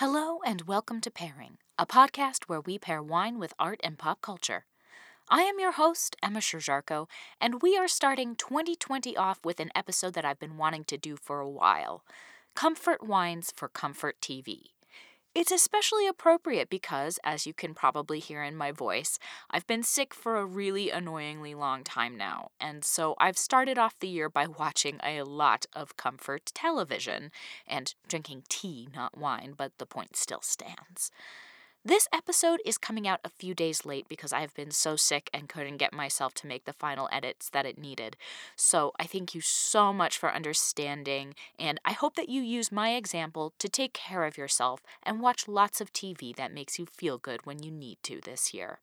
Hello and welcome to Pairing, a podcast where we pair wine with art and pop culture. I am your host, Emma Sherjarko, and we are starting 2020 off with an episode that I've been wanting to do for a while Comfort Wines for Comfort TV. It's especially appropriate because, as you can probably hear in my voice, I've been sick for a really annoyingly long time now, and so I've started off the year by watching a lot of comfort television and drinking tea, not wine, but the point still stands. This episode is coming out a few days late because I have been so sick and couldn't get myself to make the final edits that it needed. So I thank you so much for understanding, and I hope that you use my example to take care of yourself and watch lots of TV that makes you feel good when you need to this year.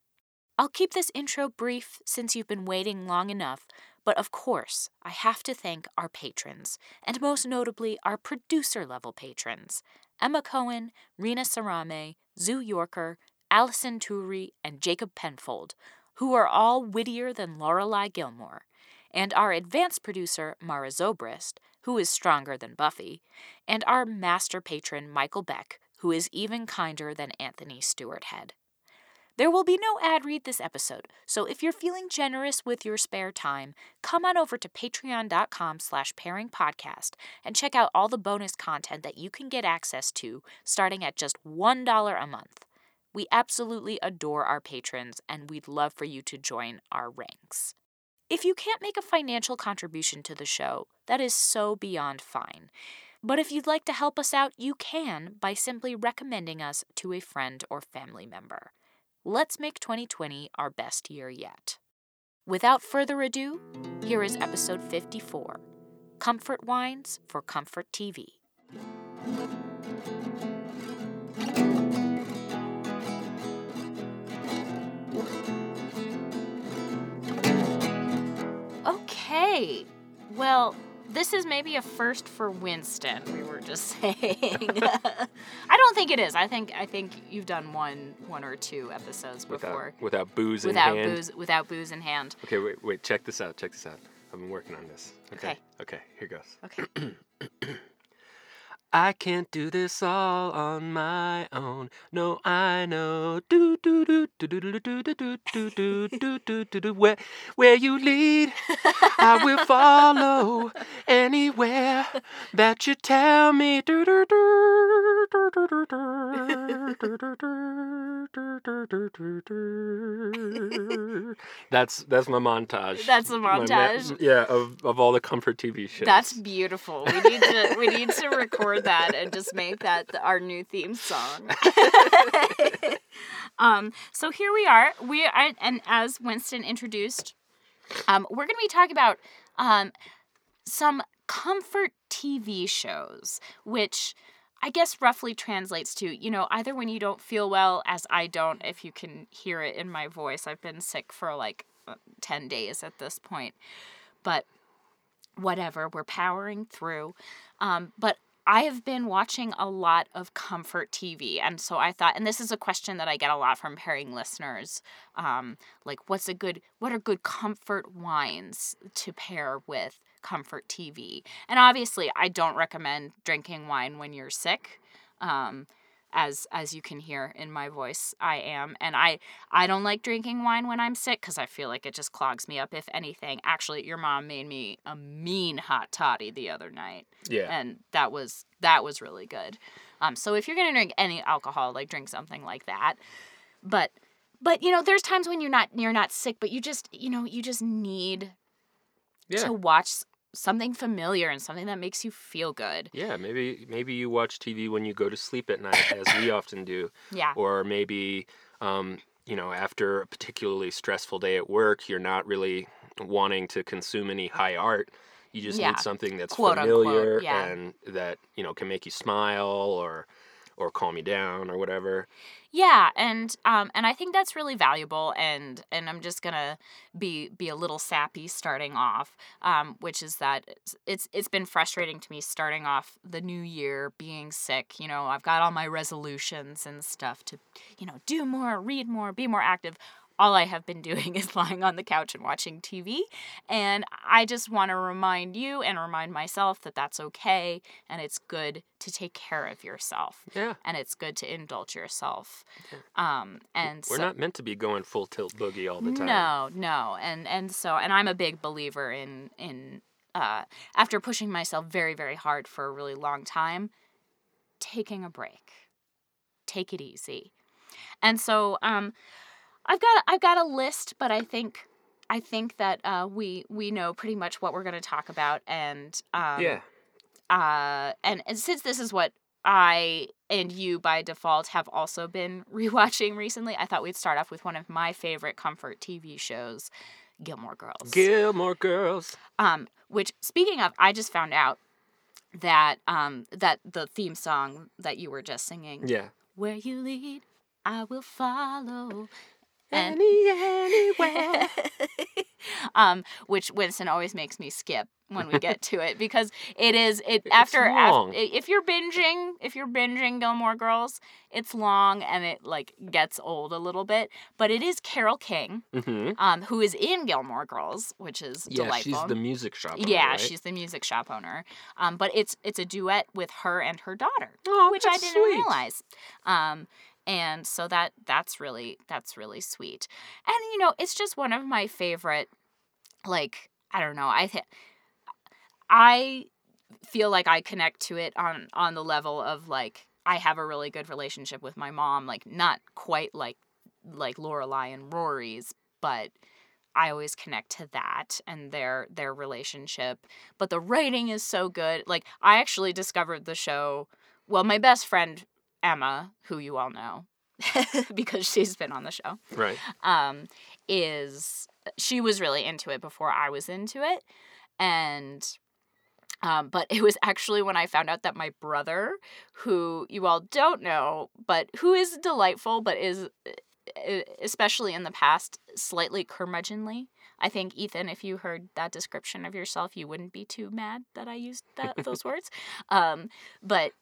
I'll keep this intro brief since you've been waiting long enough, but of course, I have to thank our patrons, and most notably our producer level patrons Emma Cohen, Rena Sarame, Zoo Yorker, Allison Turi, and Jacob Penfold, who are all wittier than Lorelai Gilmore, and our advanced producer, Mara Zobrist, who is stronger than Buffy, and our master patron, Michael Beck, who is even kinder than Anthony Stewart Head. There will be no ad read this episode, so if you're feeling generous with your spare time, come on over to patreon.com slash pairingpodcast and check out all the bonus content that you can get access to starting at just $1 a month. We absolutely adore our patrons, and we'd love for you to join our ranks. If you can't make a financial contribution to the show, that is so beyond fine. But if you'd like to help us out, you can by simply recommending us to a friend or family member. Let's make 2020 our best year yet. Without further ado, here is episode 54 Comfort Wines for Comfort TV. Okay, well, this is maybe a first for Winston. We were just saying. I don't think it is. I think I think you've done one one or two episodes before without, without booze without in hand. booze without booze in hand. Okay, wait, wait. Check this out. Check this out. I've been working on this. Okay. Okay. Okay. Here goes. Okay. I can't do this all on my own. No, I know. Do do do do do do do do do do do do do do do. Where where you lead, I will follow anywhere that you tell me. Do do do do do do do. That's that's my montage. That's the ma- montage. yeah, of, of all the comfort TV shows. That's beautiful. We need to we need to record that and just make that the- our new theme song. um, so here we are. We are, and as Winston introduced, um, we're going to be talking about um, some comfort TV shows, which I guess roughly translates to, you know, either when you don't feel well, as I don't, if you can hear it in my voice. I've been sick for like uh, 10 days at this point. But whatever, we're powering through. Um, but I have been watching a lot of comfort TV. And so I thought, and this is a question that I get a lot from pairing listeners um, like, what's a good, what are good comfort wines to pair with comfort TV? And obviously, I don't recommend drinking wine when you're sick. Um, as as you can hear in my voice i am and i i don't like drinking wine when i'm sick because i feel like it just clogs me up if anything actually your mom made me a mean hot toddy the other night yeah. and that was that was really good um so if you're gonna drink any alcohol like drink something like that but but you know there's times when you're not you're not sick but you just you know you just need Yeah. to watch something familiar and something that makes you feel good. Yeah, maybe maybe you watch TV when you go to sleep at night, as we often do, yeah. Or maybe um, you know after a particularly stressful day at work, you're not really wanting to consume any high art. You just Yeah, need something that's quote, unquote, familiar yeah. and that you know can make you smile or or calm me down or whatever. Yeah, and um and I think that's really valuable and and I'm just to be be a little sappy starting off um which is that it's, it's it's been frustrating to me starting off the new year being sick, you know, I've got all my resolutions and stuff to you know, do more, read more, be more active all I have been doing is lying on the couch and watching TV. And I just want to remind you and remind myself that that's okay and it's good to take care of yourself. Yeah. And it's good to indulge yourself. Um, and We're so, not meant to be going full tilt boogie all the time. no, no, and and so and I'm a big believer in in uh, after pushing myself very very hard for a really long time, taking a break, take it easy, and so um, I've got I've got a list, but I think I think that uh, we we know pretty much what we're going to talk about, and um, Yeah. uh, and, and since this is what I and you by default have also been rewatching recently, I thought we'd start off with one of my favorite comfort TV shows, Gilmore Girls. Gilmore Girls. um, which speaking of, I just found out that um that the theme song that you were just singing, Yeah. "Where You Lead, I Will Follow," and Any, anywhere. um, which Winston always makes me skip when we get to it because it is it after af- long. if you're binging if you're binging Gilmore Girls, it's long and it like gets old a little bit. But it is Carole King, hmm um, who is in Gilmore Girls, which is Yeah, delightful. she's the music shop. owner, yeah, right? she's the music shop owner. Um, but it's it's a duet with her and her daughter Oh, which I didn't sweet. realize. Um, and so that that's really that's really sweet. And you know, it's just one of my favorite. Like I don't know, I th- I feel like I connect to it on on the level of like I have a really good relationship with my mom. Like not quite like like Lorelai and Rory's, but I always connect to that and their their relationship. But the writing is so good. Like I actually discovered the show. Well, my best friend Emma, who you all know, because she's been on the show, Right. um, is she was really into it before I was into it, and um, but it was actually when I found out that my brother, who you all don't know, but who is delightful, but is especially in the past slightly curmudgeonly. I think Ethan, if you heard that description of yourself, you wouldn't be too mad that I used that those words. Um, but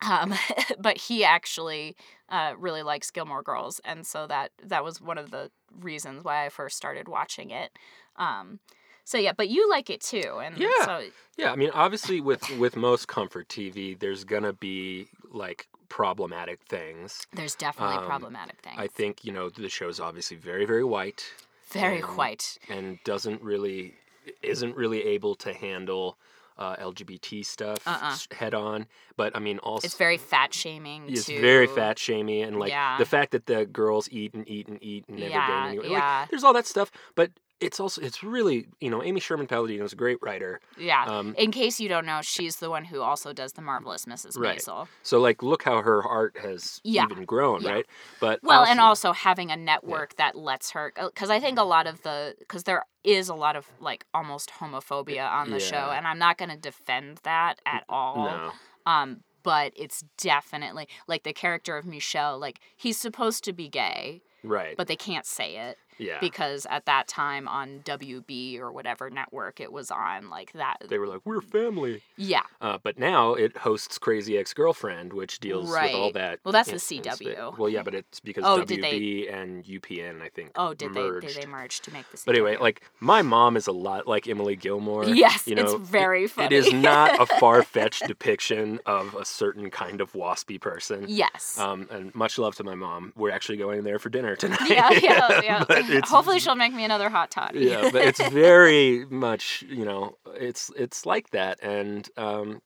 um, but he actually uh, really likes Gilmore Girls, and so that that was one of the reasons why I first started watching it. Um, so yeah, but you like it too, and Yeah. so Yeah, I mean, obviously, with with most comfort TV, there's gonna be like problematic things. there's definitely Um, problematic things. I think you know the show's obviously very very white Very um, white. and doesn't really isn't really able to handle uh, LGBT stuff Uh-uh. head on. But I mean, also It's very fat shaming. it's to, very fat shamey and like Yeah. the fact that the girls eat and eat and eat and never Yeah, gain yeah. Like, there's all that stuff, but it's also it's really you know Amy Sherman Palladino is a great writer. Yeah. Um, In case you don't know, she's the one who also does the marvelous Mrs. Right. Maisel. So like, look how her art has Yeah, even grown, yeah. right? But Well, and also having a network that lets her, because I Mm. think a lot of the, because there is a lot of like almost homophobia on the show, and I'm not going to defend that at all. no, Um, but it's definitely like the character of Michel, like he's supposed to be gay, right? but they can't say it yeah, because at that time on WB or whatever network it was on, like that. they were like, we're family. Yeah. Uh, but now it hosts Crazy Ex Girlfriend, which deals with all that. Well, that's in- the CW. Well, yeah, but it's because Oh, did they- WB and UPN, I think. Oh, did merged. they did they merge to make this? But anyway, like my mom is a lot like Emily Gilmore. yes, you know, it's very it- funny. It is not a far fetched depiction of a certain kind of waspy person. yes. Um, and much love to my mom. We're actually going there for dinner tonight. yeah, yeah, yeah. But it's- Hopefully, she'll make me another hot toddy. yeah, but it's very much, you know, it's it's like that, and um,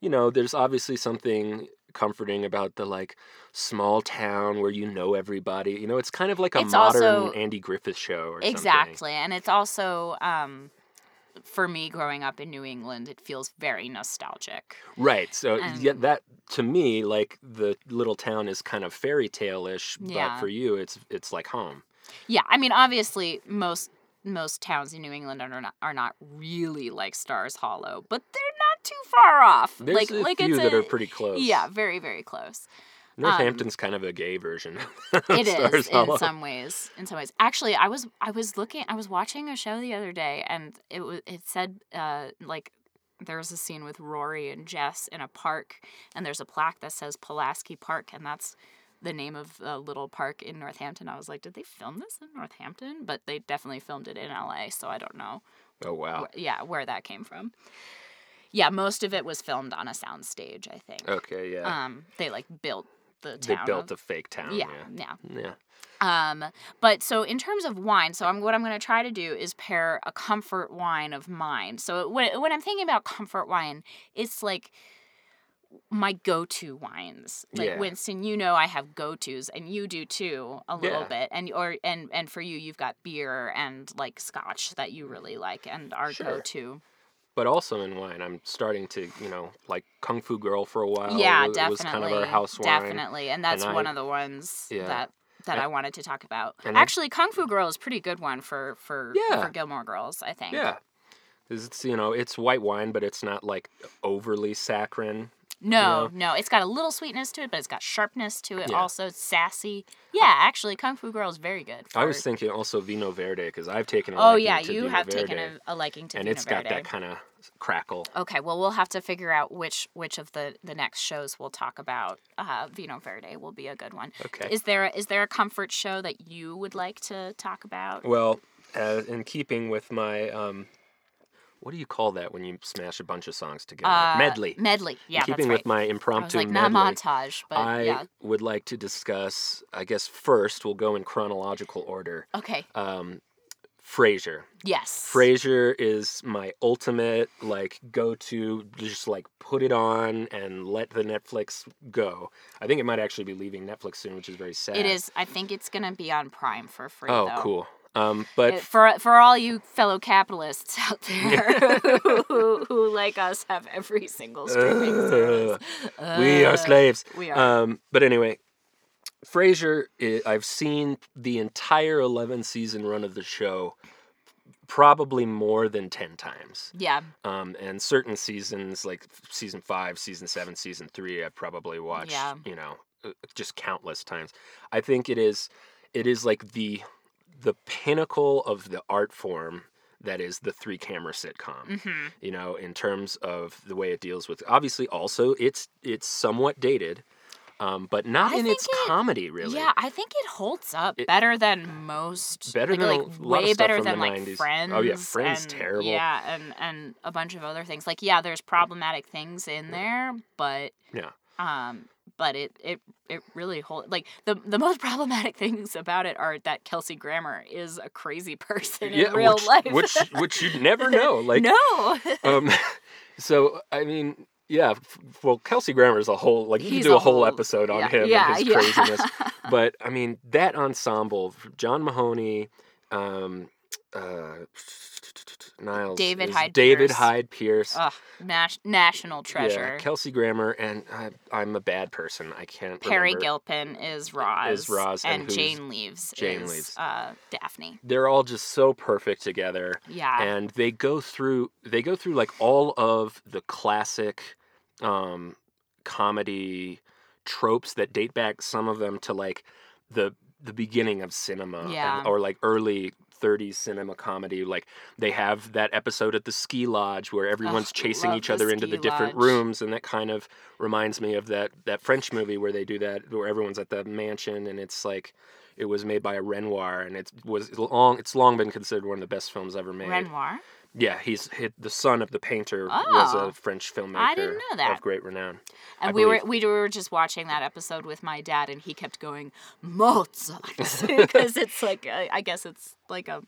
you know, there's obviously something comforting about the like small town where you know everybody. You know, it's kind of like a It's modern also- Andy Griffith show or something. exactly, and it's also um, for me growing up in New England, it feels very nostalgic. Right. So yeah, that to me, like the little town is kind of fairy tale ish, Yeah. but for you, it's it's like home. Yeah, I mean, obviously, most most towns in New England are not are not really like Stars Hollow, but they're not too far off. There's like a like few it's that a, are pretty close. Yeah, very very close. Northampton's kind of a gay version. of It Stars is Hollow. in some ways. In some ways, actually, I was I was looking. I was watching a show the other day, and it was it said uh like there was a scene with Rory and Jess in a park, and there's a plaque that says Pulaski Park, and that's the name of the little park in Northampton. I was like, did they film this in Northampton? But they definitely filmed it in LA, so I don't know. Oh wow. Wh- yeah, where that came from. Yeah, most of it was filmed on a sound stage, I think. Okay, yeah. Um, they like built the town. they built of- a fake town. yeah, Yeah. yeah. Yeah. Um, but so in terms of wine, so I'm what I'm going to try to do is pair a comfort wine of mine. So when when I'm thinking about comfort wine, it's like my go-to wines. Like Yeah. Winston, you know I have go-tos and you do too a little Yeah. bit. And or and and for you you've got beer and like scotch that you really like and are Sure. go-to. But also in wine, I'm starting to, you know, like Kung Fu Girl for a while. yeah, It definitely. was kind of our house wine. Definitely. And that's and one I- of the ones Yeah. that that I wanted to talk about. and I- Actually, Kung Fu Girl is a pretty good one for for Yeah. for Gilmore Girls, I think. Yeah. It's you know it's white wine, but it's not like overly saccharine. No, no, it's got a little sweetness to it, but it's got sharpness to it. Yeah. Also, it's sassy. Yeah, actually, Kung Fu Girl is very good. I was thinking also Vinho Verde because I've taken. A Oh liking yeah, to you Vino have Verde, taken a, a liking to and Vino it's got Verde. that kind of crackle. Okay, well, we'll have to figure out which which of the the next shows we'll talk about. Uh, Vinho Verde will be a good one. Okay. Is there is there a comfort show that you would like to talk about? Well, uh, in keeping with my um, what do you call that when you smash a bunch of songs together? Uh, medley. Medley. Yeah, in keeping that's with right. my I was impromptu like not montage, but I yeah. would like to discuss. I guess first we'll go in chronological order. Okay. Um, Frasier. Yes. Frasier is my ultimate like go to. Just like put it on and let the Netflix go. I think it might actually be leaving Netflix soon, which is very sad. It is. I think it's gonna be on Prime for free. Oh, though. cool. Um, but for for all you fellow capitalists out there who, who like us have every single streaming service. we are Uh, slaves. We are. Um, but anyway, Frasier, i- I've seen the entire 11 season run of the show probably more than 10 times. yeah. Um, and certain seasons, like season five, season seven, season three, I've probably watched, Yeah. you know, uh, just countless times. I think it is, it is like the, the pinnacle of the art form that is the three camera sitcom hmm you know in terms of the way it deals with obviously also it's it's somewhat dated um, but not I in its it- comedy really Yeah, I think it holds up It- better than most. Better like, than like, way better than like 90s. Friends. Oh, yeah, Friends, and, terrible. Yeah, and and a bunch of other things. Like yeah, there's problematic things in there, but Yeah. Um, but it it it really hold like the the most problematic things about it are that Kelsey Grammer is a crazy person in real which, life. which which you'd never know like no. um so i mean yeah f- well kelsey grammer is a whole like you He's could do a a whole whole- episode on yeah, him yeah, and his yeah. craziness but i mean that ensemble john mahoney um uh Niles David Hyde David Pierce. Hyde Pierce. Ugh, nas- national treasure. Yeah, Kelsey Grammer, and I, I'm a bad person. I can't. Peri remember. Gilpin is Roz. Is Roz, and and Jane Leeves. Jane is, Leeves. Uh, Daphne. They're all just so perfect together, Yeah. and they go through. They go through like all of the classic um, comedy tropes that date back. Some of them to like the the beginning of cinema, and- Yeah. or like early 30s cinema comedy. Like they have that episode at the ski lodge where everyone's chasing each the other into the different lodge. rooms, and that kind of reminds me of that that French movie where they do that, where everyone's at the mansion, and it's like it was made by a Renoir, and it was long. It's long been considered one of the best films ever made. Renoir. Yeah, he's hit, the son of the painter was Oh. a French filmmaker I didn't know that. of great renown. And I we were we were just watching that episode with my dad, and he kept going Mozart because it's like I I guess it's like a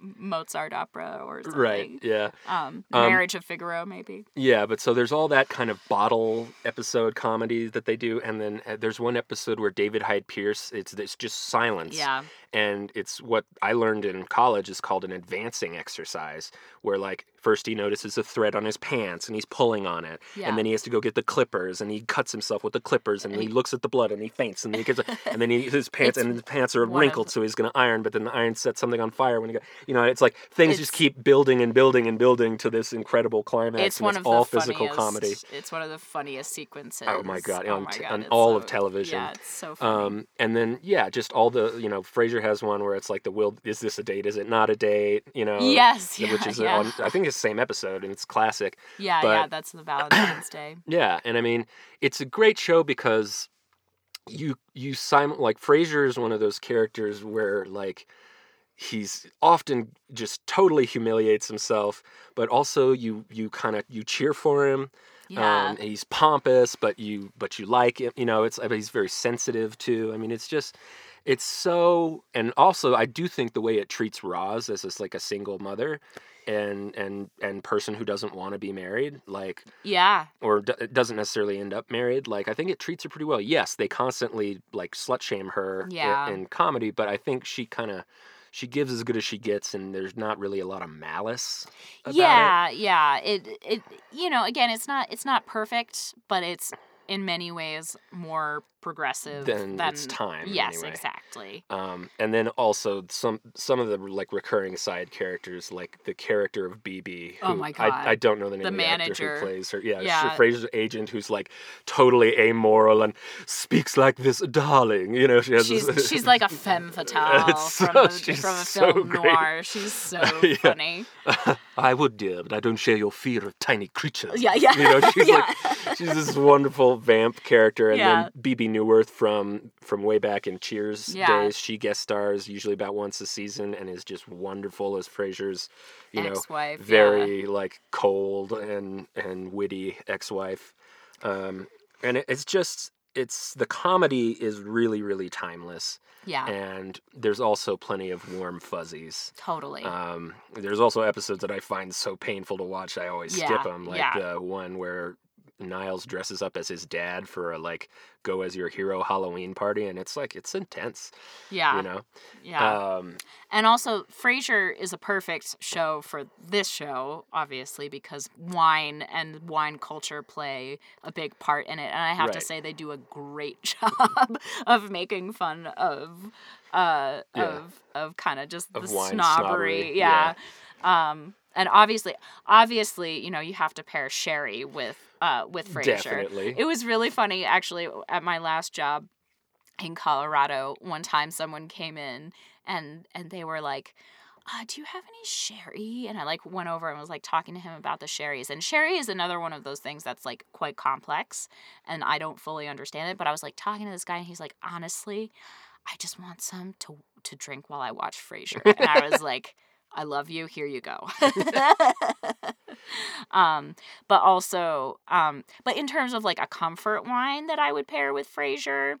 Mozart opera or something. Right. Yeah. Um, Um, Marriage of Figaro, maybe. Yeah, but so there's all that kind of bottle episode comedy that they do, and then uh, there's one episode where David Hyde Pierce. It's it's just silence. Yeah. And it's what I learned in college is called an advancing exercise, where like first he notices a thread on his pants and he's pulling on it, Yeah. and then he has to go get the clippers and he cuts himself with the clippers and, And he he- looks at the blood and he faints and then he gets and then he, his pants It's and his pants are of- wrinkled so he's gonna iron, but then the iron sets something on fire when he go, you know it's like things just keep building and building and building to this incredible climax. It's and one it's of all the physical funniest, comedy. It's one of the funniest sequences. Oh my God, Oh on my God, on all so- of television. Yeah, it's so funny. Um, and then yeah, just all the you know, Frasier has one where it's like the will is this a date? Is it not a date? You know, yes, yeah, which is yeah. on I think it's the same episode and it's classic. yeah, but- yeah. That's the Valentine's Day. Yeah, and I mean it's a great show because you you sim like Frasier is one of those characters where like he's often just totally humiliates himself, but also you you kind of you cheer for him. Yeah. Um, he's pompous, but you but you like him. You know, it's I mean, he's very sensitive too. I mean, it's just it's so and also I do think the way it treats Roz as just like a single mother and and and person who doesn't want to be married, like yeah. or d- doesn't necessarily end up married. Like I think it treats her pretty well. Yes, they constantly like slut shame her Yeah. in, comedy, but I think she kind of she gives as good as she gets, and there's not really a lot of malice. About It. yeah yeah it it you know again it's not it's not perfect but it's in many ways more progressive Than than its time, yes anyway. exactly Um, and then also some some of the like recurring side characters, like the character of Bebe. Oh my I, God. I don't know the name The of the actor who plays her. Yeah, Yeah. Frasier's agent, who's like totally amoral and speaks like this, darling. You know, she has. she's this, she's like a femme fatale from, so- a, from a film great. noir she's so Yeah. funny I would, dear, but I don't share your fear of tiny creatures. Yeah, yeah. You know, she's Yeah. like she's this wonderful vamp character, and Yeah. then Bebe Neuwirth from from way back in Cheers Yeah. days. She guest stars usually about once a season, and is just wonderful as Frasier's, you know, Ex-wife, yeah. very like cold and and witty ex-wife. Um, and it, it's just it's the comedy is really really timeless, yeah and there's also plenty of warm fuzzies. totally Um, there's also episodes that I find so painful to watch. I always Yeah, skip them, like yeah. the one where Niles dresses up as his dad for a like go as your hero Halloween party, and it's like it's intense, yeah you know. yeah Um, And also, Frasier is a perfect show for this show, obviously, because wine and wine culture play a big part in it. And I have to say, they do a great job of making fun of, uh, Yeah. of, of kind of just Of the snobbery. snobbery, Yeah. Um, and obviously, obviously, you know, you have to pair Sherry with, uh, with Frasier. definitely. It was really funny, actually, at my last job in Colorado. One time, someone came in and and they were like, uh, "Do you have any sherry?" And I like went over and was like talking to him about the sherries. And sherry is another one of those things that's like quite complex, and I don't fully understand it. But I was like talking to this guy, and he's like, "Honestly, I just want some to to drink while I watch Frasier." And I was like. I love you. Here you go. um, but also, um, but in terms of like a comfort wine that I would pair with Frasier,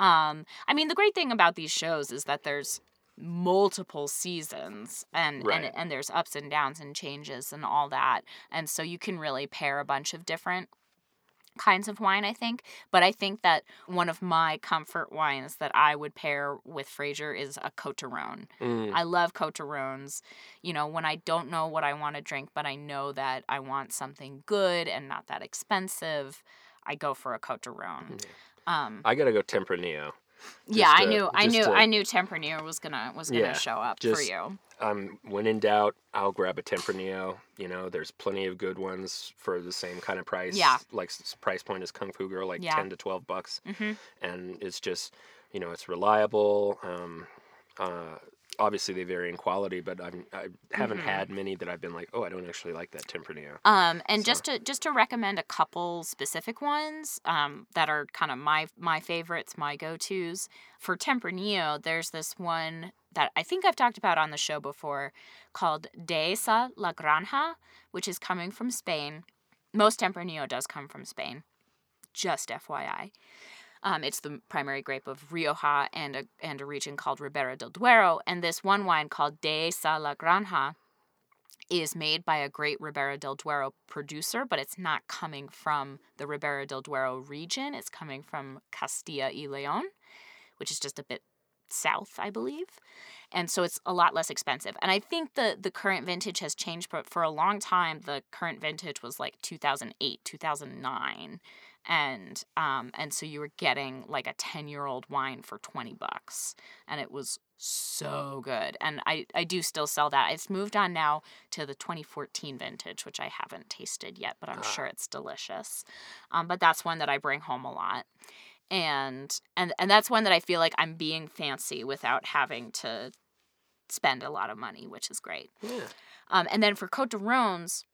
um, I mean, the great thing about these shows is that there's multiple seasons and, Right. and and there's ups and downs and changes and all that. And so you can really pair a bunch of different kinds of wine, I think. But I think that one of my comfort wines that I would pair with Frasier is a Côtes du Rhône. mm, I love Côtes du Rhônes. You know, when I don't know what I want to drink, but I know that I want something good and not that expensive, I go for a Côtes du Rhône. Um, I gotta go Tempranillo. Yeah, I knew, I knew, to- I knew Tempranillo was gonna was gonna Yeah, show up for just- you. Um, when in doubt, I'll grab a Tempranillo. You know, there's plenty of good ones for the same kind of price. Yeah. like price point as Kung Fu Girl, like Yeah. ten to twelve bucks. hmm and it's just you know it's reliable um uh obviously they vary in quality but I'm, i haven't Mhm. had many that i've been like oh i don't actually like that tempranillo Um, and So- just to just to recommend a couple specific ones um, that are kind of my my favorites, my go tos for Tempranillo. There's this one that I think I've talked about on the show before called Dehesa La Granja, which is coming from Spain. Most Tempranillo does come from Spain. Just FYI. Um, it's the primary grape of Rioja and a, and a region called Ribera del Duero. And this one wine called Dehesa La Granja is made by a great Ribera del Duero producer, but it's not coming from the Ribera del Duero region. It's coming from Castilla y León, which is just a bit south, I believe. And so it's a lot less expensive. And I think the the current vintage has changed, but for a long time the current vintage was like 2008, 2009. And um and so you were getting like a 10-year-old wine for 20 bucks and it was so good. And I I do still sell that. It's moved on now to the 2014 vintage, which I haven't tasted yet, but I'm Ah. sure it's delicious. Um, but that's one that I bring home a lot, and and and that's one that I feel like I'm being fancy without having to spend a lot of money, which is great. yeah Um, and then for Cote de d'Arones,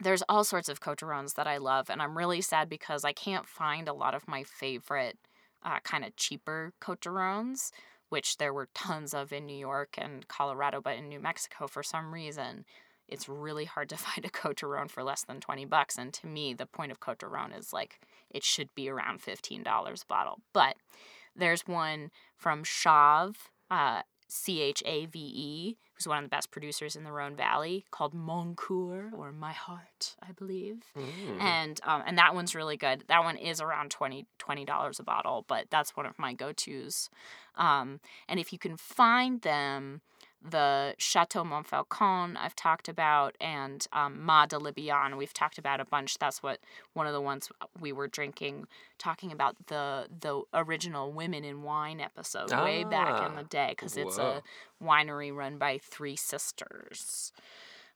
there's all sorts of Cote that I love, and I'm really sad because I can't find a lot of my favorite uh, kind of cheaper Côtes du Rhônes, which there were tons of in New York and Colorado, but in New Mexico, for some reason, it's really hard to find a Côtes du Rhône for less than 20 bucks. And to me, the point of Côtes du Rhône is like it should be around $15 a bottle. But there's one from Chave, uh, C H A V E, who's one of the best producers in the Rhone Valley, called Mon Coeur or My Heart, I believe. Mm. And um, and that one's really good. That one is around 20 dollars a bottle, but that's one of my go tos. Um, and if you can find them, the Chateau Montfaucon I've talked about, and um, Mas de Libian we've talked about a bunch. That's what one of the ones we were drinking, talking about the the original Women in Wine episode way back in Ah, the day, because it's a winery run by three sisters.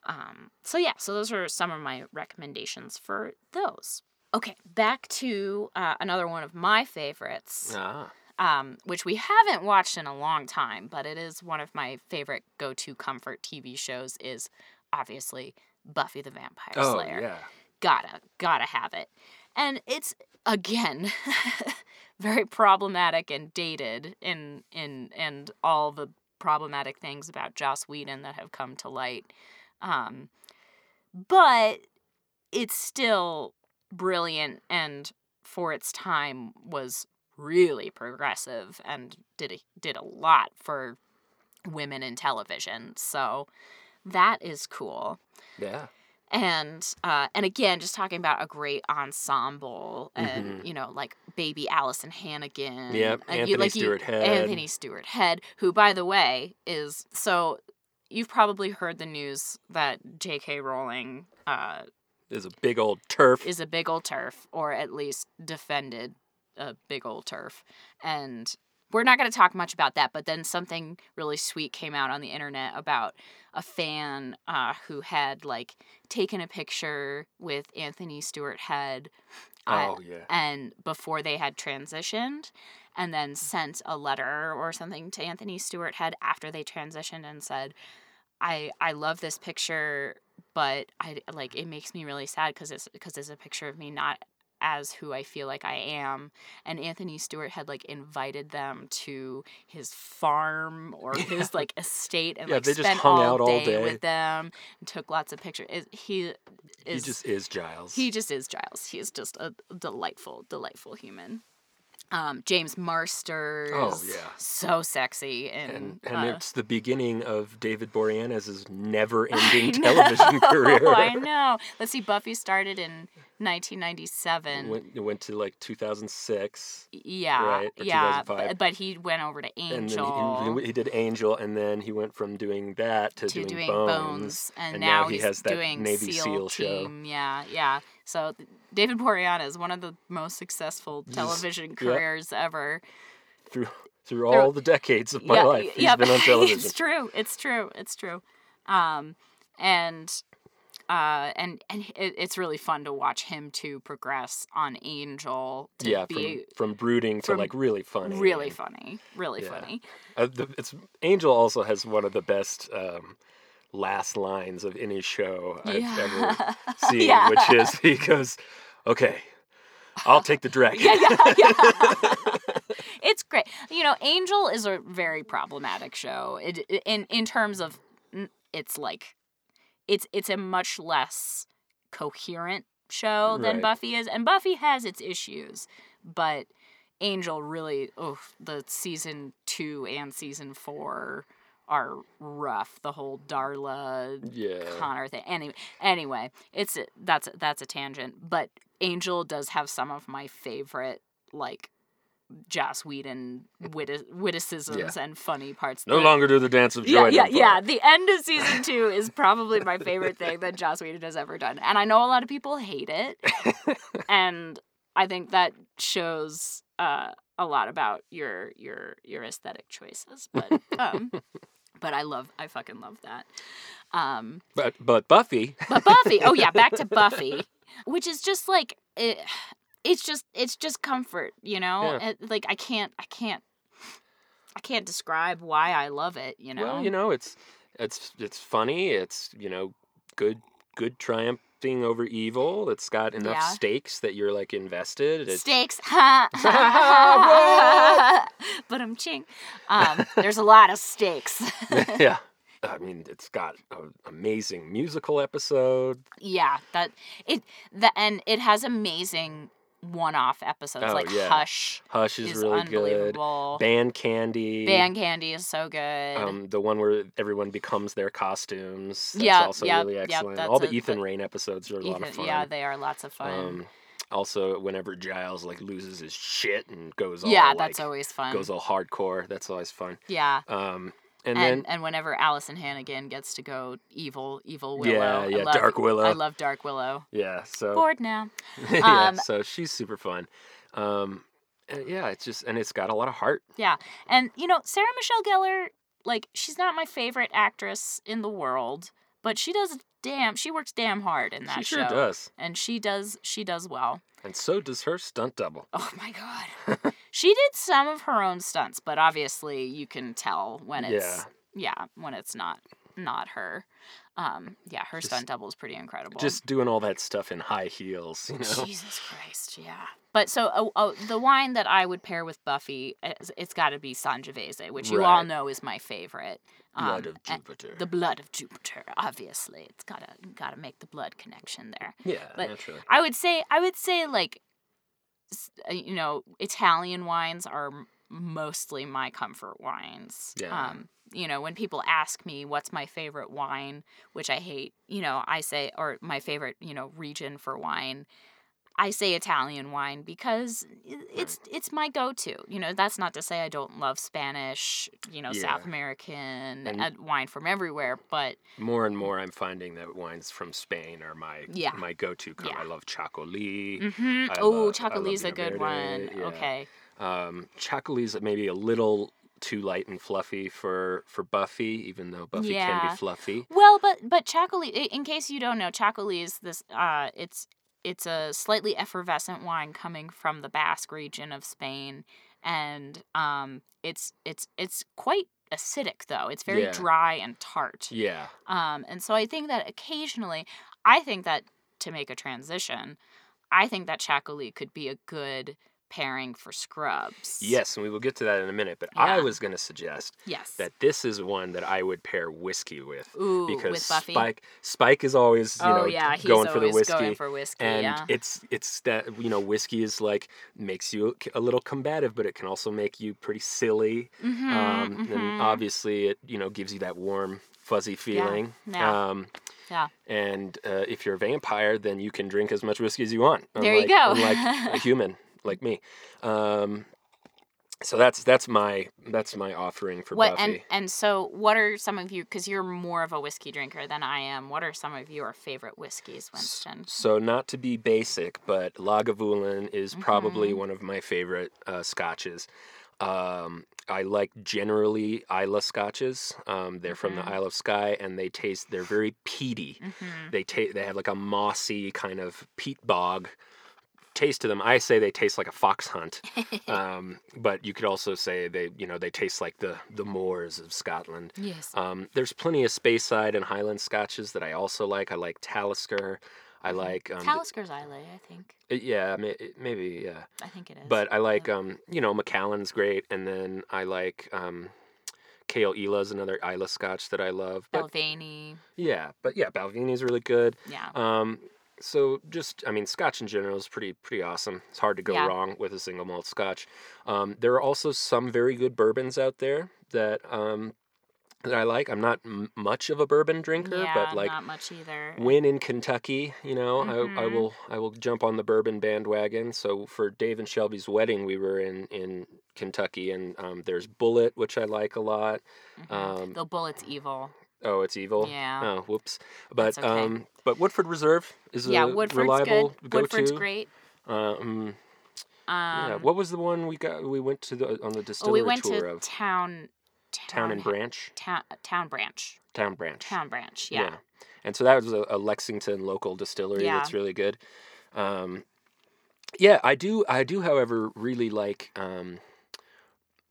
Um, so yeah, so those are some of my recommendations for those. Okay, back to uh, another one of my favorites Ah. Um, which we haven't watched in a long time, but it is one of my favorite go-to comfort TV shows. Is obviously Buffy the Vampire Oh Slayer. yeah. Gotta gotta have it, and it's again very problematic and dated in in and all the problematic things about Joss Whedon that have come to light. Um, but it's still brilliant and for its time was really progressive and did a, did a lot for women in television. So that is cool. Yeah. And uh, and again, just talking about a great ensemble and you know like baby Alyson Hannigan. Mm-hmm. Yep, and Anthony Stewart Head. Anthony Stewart Head, who by the way is so you've probably heard the news that J.K. Rowling uh, There's a big old TERF. is a big old TERF, or at least defended a big old TERF. And we're not going to talk much about that, but then something really sweet came out on the internet about a fan uh, who had like taken a picture with Anthony Stewart Head. uh, oh yeah. and before they had transitioned and then sent a letter or something to Anthony Stewart Head after they transitioned and said I I love this picture but I like it makes me really sad cuz it's because it's a picture of me not as who I feel like I am and Anthony Stewart had like invited them to his farm or his like estate and Yeah, like they just spent hung all out all day, day. with them and took lots of pictures. Is he he is just is Giles. he just is Giles. He is just a delightful, delightful human. Um, James Marsters. Oh, yeah. So sexy and, and and uh, it's the beginning of David Boreanaz's never-ending television career. I know. Let's see. Buffy started in 1997. Went, it went to like 2006, yeah, right, yeah. 2005. But, but he went over to and Angel then he, he, did Angel, and then he went from doing that to, to doing, doing Bones. Bones, and, and now, now he has that doing Navy SEAL, SEAL show. Yeah, yeah. So David Boreanaz is one of the most successful television careers ever. Through through all the decades of my yeah, life, he's been on television. it's true. It's true. It's true. Um, and uh, and and it, it's really fun to watch him to progress on Angel to yeah, be from from brooding to from like really funny. really and- funny, really Yeah. funny. Uh, the, it's Angel also has one of the best um, last lines of any show I've ever seen, Yeah. which is he goes, "Okay, I'll take the dragon." yeah, yeah, yeah. it's great. You know, Angel is a very problematic show. It in in terms of it's like it's it's a much less coherent show than Right. Buffy is, and Buffy has its issues, but Angel really, oh, the season two and season four are rough. The whole Darla yeah. Connor thing. Anyway, anyway, it's that's that's a tangent, but Angel does have some of my favorite like Joss Whedon wit- witticisms and funny parts. No The- longer do the dance of joy. yeah, more. yeah. The end of season two is probably my favorite thing that Joss Whedon has ever done, and I know a lot of people hate it, and I think that shows uh, a lot about your your your aesthetic choices. But um, but I love, I fucking love that. Um, But but Buffy, but Buffy, oh yeah, back to Buffy, which is just like it, it's just it's just comfort, you know. Yeah. It- like I can't I can't I can't describe why I love it, you know. well, you know, it's it's it's funny. It's you know, good good triumph something over evil. It's got enough Yeah. stakes that you're like invested. It's. What? but I'm ching. Um, there's a lot of steaks. yeah. I mean, it's got an amazing musical episode. yeah, that it the and it has amazing one-off episodes Oh, like yeah. Hush Hush is, is, really good. unbelievable. Band Candy. Band Candy is so good. Um, the one where everyone becomes their costumes. That's Yeah, also yep, really excellent. that's All the a- Ethan Rayne episodes are a lot of fun. yeah, they are lots of fun. Um, also, whenever Giles like loses his shit and goes all yeah, that's like, always fun. goes all hardcore, that's always fun. yeah. Um, and, And, and whenever Alyson Hannigan gets to go evil, evil Willow. Yeah, yeah, love, Dark Willow. I love Dark Willow. yeah, so Bored now. yeah, Um, so she's super fun. Um, and yeah, it's just and it's got a lot of heart. Yeah. And, you know, Sarah Michelle Gellar, like, she's not my favorite actress in the world, but she does damn, she works damn hard in that show. she sure show. does, And she does, she does well. and so does her stunt double. Oh my God. she did some of her own stunts, but obviously you can tell when it's, yeah, when it's not, not her. Um, yeah, her Just- stunt double is pretty incredible. Just doing all that stuff in high heels, you know. Jesus Christ, yeah. But so oh, oh, the wine that I would pair with Buffy, it's, it's got to be Sangiovese, which you all know is my favorite. Blood Um, of Jupiter. The blood of Jupiter, obviously. It's gotta gotta make the blood connection there. yeah, but- naturally. I would say I would say like, you know, Italian wines are mostly my comfort wines. Yeah. Um, you know, when people ask me what's my favorite wine, which I hate, you know, I say, or my favorite, you know, region for wine, I say Italian wine because it's it's my go-to. You know, that's not to say I don't love Spanish, you know, South American And- uh, wine from everywhere, but More and more, I'm finding that wines from Spain are my Yeah. my go-to. Yeah. I love Chacoli. hmm oh, love- I love Chocoli's a good one. yeah. Okay. Um, Chacoli's maybe a little too light and fluffy for for Buffy, even though Buffy can be fluffy. Well, but but Chacoli, in case you don't know, Chacoli is this. Uh, it's it's a slightly effervescent wine coming from the Basque region of Spain, and um, it's it's it's quite acidic though. It's very Yeah. dry and tart. Yeah, Um, and so I think that occasionally, I think that to make a transition, I think that Chacoli could be a good pairing for Scrubs. yes, and we will get to that in a minute. But I was going to suggest Yes. that this is one that I would pair whiskey with Ooh, because with Buffy. Spike Spike is always you oh know yeah, he's going for the always whiskey. going for whiskey. and yeah. it's it's that you know whiskey is like makes you a little combative but it can also make you pretty silly Mhm, um, mhm. and obviously it you know gives you that warm fuzzy feeling yeah. um Yeah. and uh, if you're a vampire then you can drink as much whiskey as you want There you go. unlike a human like me um so that's that's my that's my offering for what Buffy. and and so what are some of you because you're more of a whiskey drinker than I am. What are some of your favorite whiskeys, Winston? So not to be basic, but Lagavulin is probably Mm-hmm. one of my favorite uh, scotches. Um, I like generally Islay scotches. Um, they're from Mhm. the Isle of Skye, and they taste. They're very peaty. Mm-hmm. They taste. They have like a mossy kind of peat bog taste to them. I say they taste like a fox hunt, um, but you could also say they, you know, they taste like the the moors of Scotland. yes. Um, there's plenty of Speyside and Highland scotches that I also like. I like Talisker. I like um, Talisker's Islay, I think. uh, yeah, maybe yeah. I think it is. But I like um, you know, Macallan's great, and then I like um, Kale another Islay Scotch that I love. But Balvenie. yeah, but yeah, Balvenie's really good. Yeah. Um, so just I mean, Scotch in general is pretty pretty awesome. It's hard to go Yeah. wrong with a single malt Scotch. Um, there are also some very good bourbons out there that um, that I like. I'm not m- much of a bourbon drinker, yeah, but like not much either. when in Kentucky, you know, I, I Mhm. will I will jump on the bourbon bandwagon. So for Dave and Shelby's wedding, we were in in Kentucky, and um, there's Bulleit, which I like a lot. Mhm. Um, the Bulleit's evil. Oh, it's evil. Yeah. Oh, whoops. But okay. um, but Woodford Reserve is yeah, a Woodford's reliable good. go-to. Woodford's great. Um, yeah. Um, What was the one we got? We went to the on the oh, distillery we went tour to of town. Town and Branch. Town, town branch. Town Branch. Town branch. Yeah. And so that was a, a Lexington local distillery Yeah. that's really good. Um, yeah, I do. I do, however, really like um,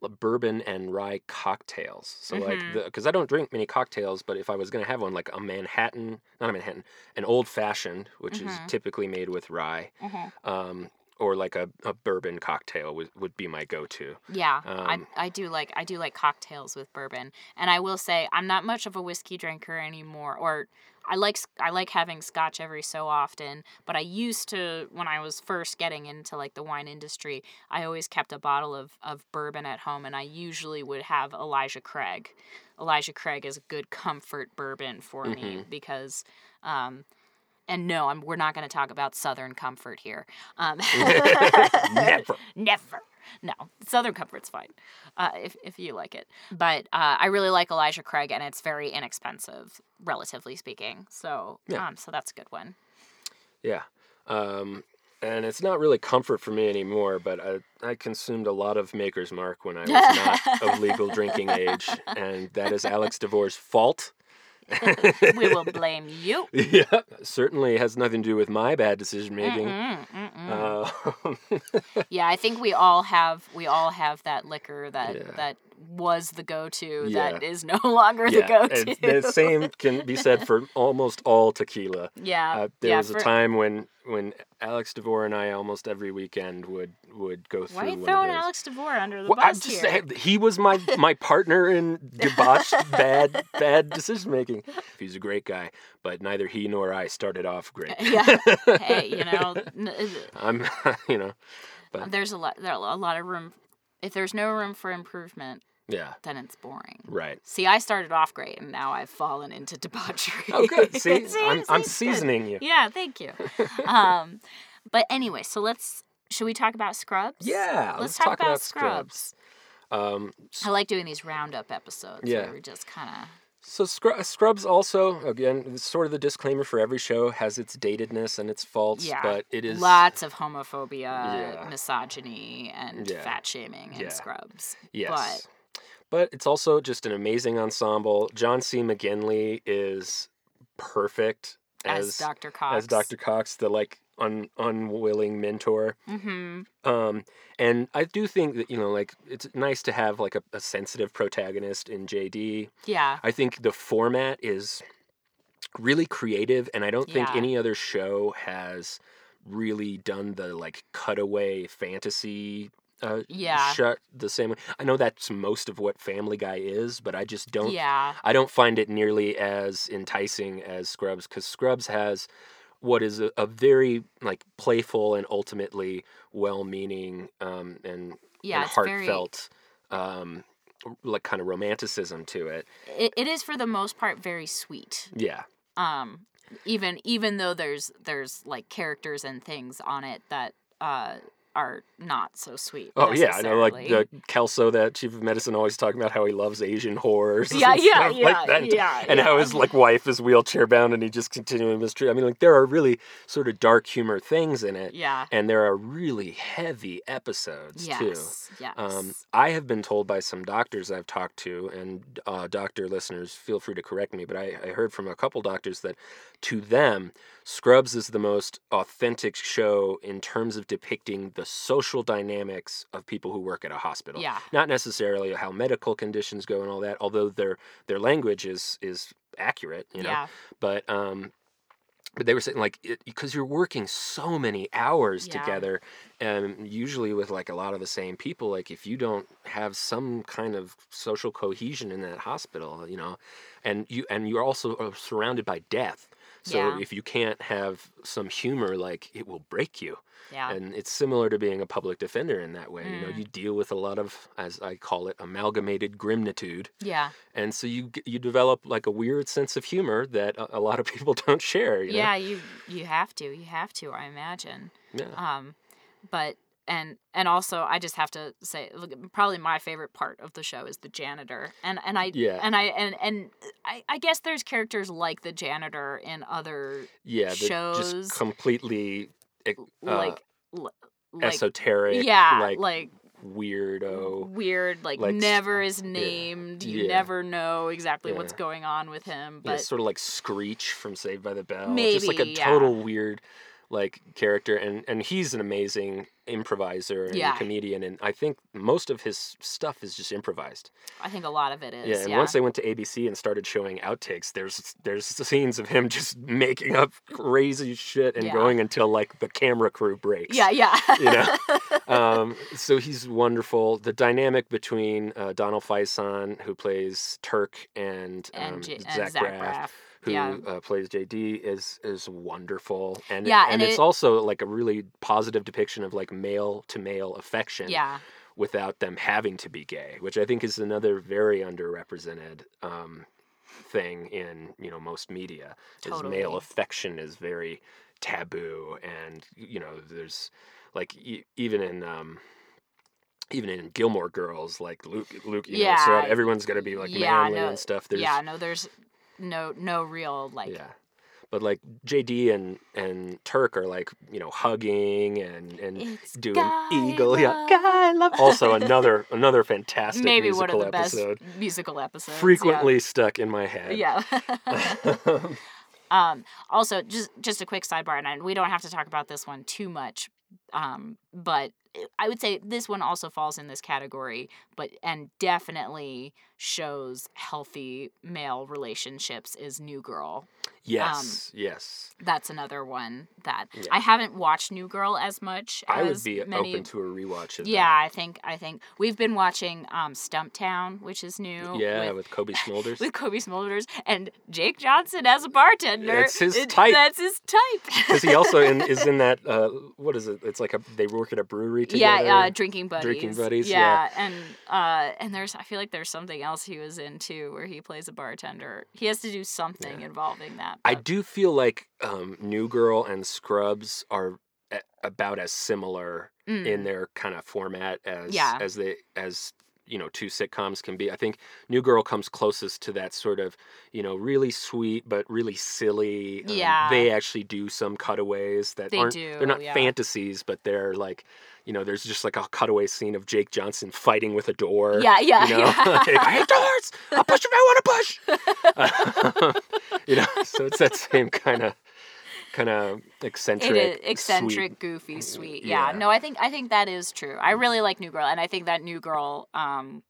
bourbon and rye cocktails. So like Mhm. the because I don't drink many cocktails, but if I was gonna have one, like a Manhattan, not a Manhattan, an old fashioned, which is Mhm. typically made with rye, um, or like a, a bourbon cocktail would, would be my go-to. Yeah, Um, I I do like I do like cocktails with bourbon, and I will say I'm not much of a whiskey drinker anymore. Or I like I like having scotch every so often, but I used to when I was first getting into like the wine industry. I always kept a bottle of of bourbon at home, and I usually would have Elijah Craig. Elijah Craig is a good comfort bourbon for me because. Um, and no, I'm, we're not going to talk about Southern Comfort here. Um, Never. Never. No, Southern Comfort's fine uh, if, if you like it. But uh, I really like Elijah Craig, and it's very inexpensive, relatively speaking. So, Yeah. um, so that's a good one. Yeah. Um, and it's not really comfort for me anymore, but I, I consumed a lot of Maker's Mark when I was not of legal drinking age, and that is Alex DeVore's fault. we will blame you. yeah, certainly has nothing to do with my bad decision making. Mm-mm, mm-mm. Uh, yeah, I think we all have we all have that liquor that Yeah. that was the go-to Yeah. that is no longer the go-to. and the same can be said for almost all tequila. yeah, Uh, there yeah, was a time when when Alex DeVore and I almost every weekend would would go through Why are you throwing. Alex DeVore under the Well, bus just here? he was my my partner in debauched bad bad decision making. He's a great guy, but neither he nor I started off great. yeah. Hey, you know, n- I'm, you know, But- there's a lot there a lot of room. If there's no room for improvement, yeah, then it's boring. right. See, I started off great, and now I've fallen into debauchery. Oh, good. See, I'm, I'm good. seasoning you. Yeah, thank you. um, but anyway, so let's. Should we talk about Scrubs? Yeah, let's, let's talk, talk about, about Scrubs. Scrubs. Um, I like doing these roundup episodes. Yeah. where we just kind of. So Scrubs also, again, sort of the disclaimer for every show has its datedness and its faults, Yeah, but it is lots of homophobia, Yeah. misogyny, and Yeah. fat shaming in Yeah. Scrubs. yes. But, it's also just an amazing ensemble. John C. McGinley is perfect As, as Dr. Cox. as Dr. Cox, the like un, unwilling mentor. Mm-hmm. Um, and I do think that you know, like it's nice to have like a, a sensitive protagonist in JD. Yeah. I think the format is really creative, and I don't think any other show has really done the like cutaway fantasy. Uh, Yeah. shut the same way. I know that's most of what Family Guy is, but I just don't. Yeah. I don't find it nearly as enticing as Scrubs because Scrubs has what is a, a very like playful and ultimately well-meaning um, and, Yeah. and it's very. heartfelt um, like kind of romanticism to it. It, it is for the most part very sweet. Yeah, um even even though there's there's like characters and things on it that uh are not so sweet Oh yeah, I know. Like the Kelso, that chief of medicine, always talking about how he loves Asian horrors. Yeah, and yeah, stuff yeah, like that. yeah, And how his like wife is wheelchair bound, and he just continually mistreat. I mean, like there are really sort of dark humor things in it, yeah and there are really heavy episodes too. yes yes Um, I have been told by some doctors I've talked to, and uh, doctor listeners, feel free to correct me, but I, I heard from a couple doctors that to them, Scrubs is the most authentic show in terms of depicting the social dynamics of people who work at a hospital. yeah Not necessarily how medical conditions go and all that, although their their language is is accurate, you know. yeah But um, but they were saying like because you're working so many hours Yeah. together, and usually with like a lot of the same people. Like if you don't have some kind of social cohesion in that hospital, you know, and you and you're also uh, surrounded by death. So Yeah. if you can't have some humor, like it will break you. yeah And it's similar to being a public defender in that way. You know, Mm. you deal with a lot of, as I call it, amalgamated grimnitude yeah and so you you develop like a weird sense of humor that a, a lot of people don't share. You know? yeah you you have to you have to i imagine yeah, um but and and also i just have to say look, probably my favorite part of the show is the janitor and and i Yeah. and i and and I, I guess there's characters like the janitor in other yeah. shows, just completely e- uh, like like esoteric, yeah like, like weirdo. weird like, like, never is named you Yeah. never know exactly what's going on with him Yeah, but sort of like Screech from Saved by the Bell. maybe, just like a yeah. total weird, like character and and he's an amazing improviser and Yeah. comedian and I think most of his stuff is just improvised. I think a lot of it is. Yeah, Yeah. and once they went to ABC and started showing outtakes, there's there's scenes of him just making up crazy shit and Yeah. going until like the camera crew breaks. yeah, yeah. You know, um, so he's wonderful. The dynamic between uh, Donald Faison, who plays Turk, and, and, um, and Zach, Zach Braff, Braff. Who yeah. uh, plays JD, is is wonderful. And Yeah, and, and it's it- also like a really positive depiction of like male to male affection Yeah. without them having to be gay, which I think is another very underrepresented um, thing in you know most media. Is male affection is very taboo, and you know there's like e- even in um, even in Gilmore Girls, like Luke, Luke, you know, so Yeah, everyone's gonna be like yeah, manly no- and stuff. There's yeah, no, there's no no real like yeah. But like JD and and Turk are like you know hugging and and It's doing guy eagle yeah love. guy love also another another fantastic maybe musical one of the episode best musical episodes. yeah. frequently stuck in my head Yeah. um, also, just just a quick sidebar, and we don't have to talk about this one too much, um, but I would say this one also falls in this category, but and definitely shows healthy male relationships. Is New Girl? yes yes That's another one that Yeah. I haven't watched New Girl as much. I would as be many open to a rewatch of yeah, I think I think we've been watching um, Stumptown, which is new. yeah with, with, Kobe Smulders with Cobie Smulders and Jake Johnson as a bartender. That's his It- type. That's his type. because he also in, is in that uh, what is it it's like a they work at a brewery together yeah, uh, drinking buddies. Drinking Buddies, Yeah, and uh, and there's I feel like there's something else he was in too, where he plays a bartender. He has to do something Yeah. involving that. I do feel like um, New Girl and Scrubs are a- about as similar Mm. in their kind of format as Yeah. as they as you know two sitcoms can be. I think New Girl comes closest to that sort of you know really sweet but really silly. um, Yeah. they actually do some cutaways that They aren't do, they're not yeah. fantasies, but they're like you know there's just like a cutaway scene of Jake Johnson fighting with a door. Yeah, yeah, You know, yeah. like, I hate doors. I'll push if I want to push. you know, so it's that same kind of kind of eccentric, It is eccentric, sweet- goofy, sweet. Yeah. yeah. No, I think I think that is true. I really like New Girl, and I think that New Girl, um,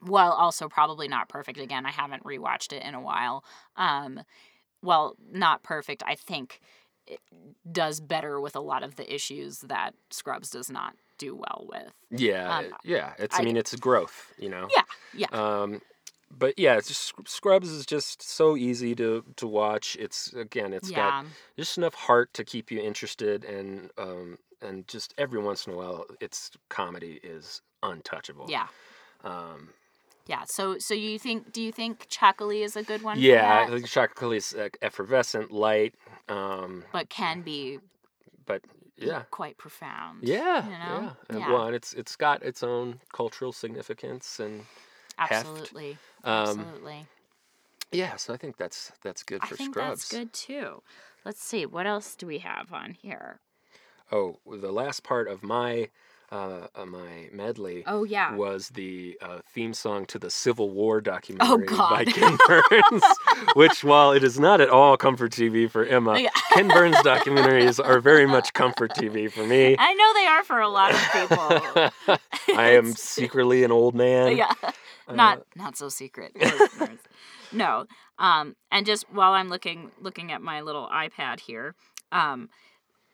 while also probably not perfect. Again, I haven't rewatched it in a while. Um, well, not perfect. I think it does better with a lot of the issues that Scrubs does not do well with. Yeah, Um, yeah. It's. I, I- mean, it's growth. You know. Yeah, yeah. Um, but yeah, it's just Scrubs is just so easy to to watch. It's again, it's got just enough heart to keep you interested, and um, and just every once in a while, its comedy is untouchable. yeah, Um, yeah. So, so you think? Do you think Chocolate is a good one? yeah, I think chocolate is effervescent, light. Um, but can be but yeah. quite profound. Yeah, you know? yeah. And, Yeah. Well, and it's it's got its own cultural significance, and. Absolutely, um, absolutely. yeah. So I think that's that's good I for think Scrubs. that's good too. Let's see, what else do we have on here? Oh, the last part of my uh, uh, my medley Oh yeah. was the uh, theme song to the Civil War documentary by Oh, God. Ken Burns, which, while it is not at all comfort TV for Emma, Yeah. Ken Burns documentaries are very much comfort TV for me. I know they are for a lot of people. I am secretly an old man. yeah. Uh, Not not so secret. no. Um and just while I'm looking looking at my little iPad here, um